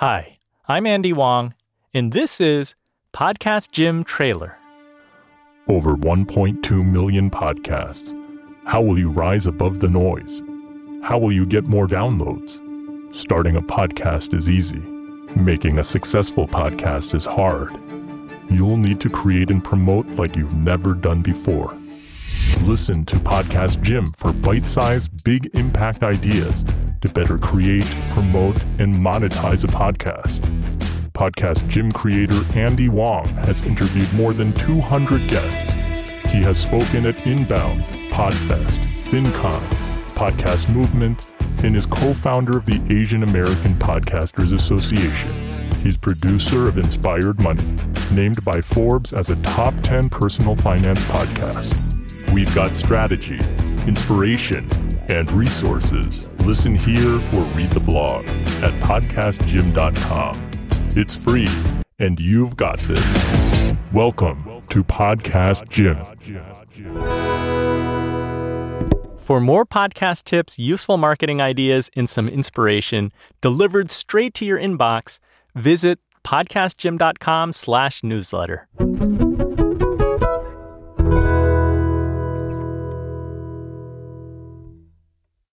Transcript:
Hi, I'm Andy Wong, and this is Podcast Gym Trailer. Over 1.2 million podcasts. How will you rise above the noise? How will you get more downloads? Starting a podcast is easy. Making a successful podcast is hard. You'll need to create and promote like you've never done before. Listen to Podcast Gym for bite sized, big impact ideas to better create, promote, and monetize a podcast. Podcast Gym creator Andy Wong has interviewed more than 200 guests. He has spoken at Inbound, Podfest, FinCon, Podcast Movement, and is co founder of the Asian American Podcasters Association. He's producer of Inspired Money, named by Forbes as a top 10 personal finance podcast. We've got strategy, inspiration, and resources. Listen here or read the blog at podcastgym.com. It's free, and you've got this. Welcome to Podcast Gym. For more podcast tips, useful marketing ideas, and some inspiration delivered straight to your inbox, visit podcastgym.com slash newsletter.